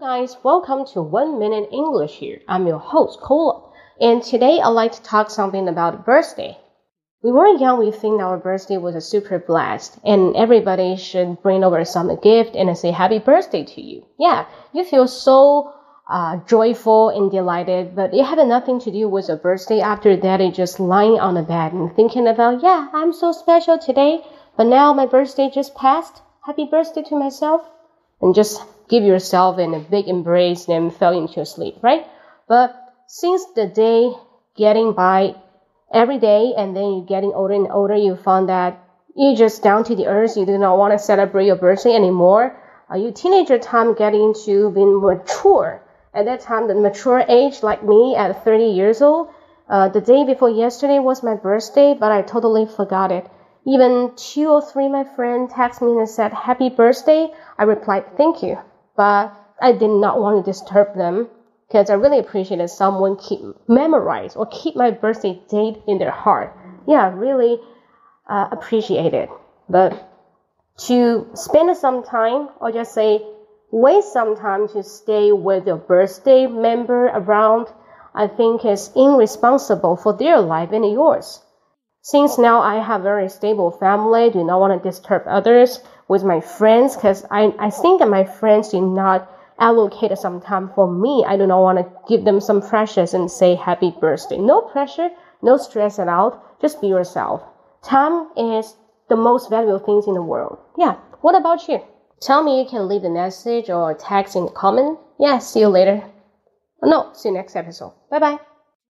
guys, welcome to One Minute English here. I'm your host, Cola. And today I'd like to talk something about birthday. We were young, we think our birthday was a super blast, and everybody should bring over some gift and say happy birthday to you. Yeah, you feel so uh, joyful and delighted, but it had nothing to do with a birthday. After that, you're just lying on the bed and thinking about, yeah, I'm so special today, but now my birthday just passed. Happy birthday to myself. And just give yourself in a big embrace and fell into your sleep, right? But since the day getting by every day and then you're getting older and older, you found that you're just down to the earth. You do not want to celebrate your birthday anymore. Uh, your teenager time getting to being mature at that time, the mature age, like me at 30 years old, uh, the day before yesterday was my birthday, but I totally forgot it. Even two or three of my friends texted me and said, Happy birthday. I replied, Thank you. But I did not want to disturb them because I really appreciated someone keep memorize or keep my birthday date in their heart. Yeah, really uh, appreciate it. But to spend some time or just say wait some time to stay with your birthday member around, I think is irresponsible for their life and yours. Since now I have very stable family, do not want to disturb others with my friends because I, I think that my friends do not allocate some time for me. I do not want to give them some pressures and say happy birthday. No pressure, no stress at all. Just be yourself. Time is the most valuable things in the world. Yeah. What about you? Tell me you can leave a message or text in the comment. Yeah, see you later. No, see you next episode. Bye bye.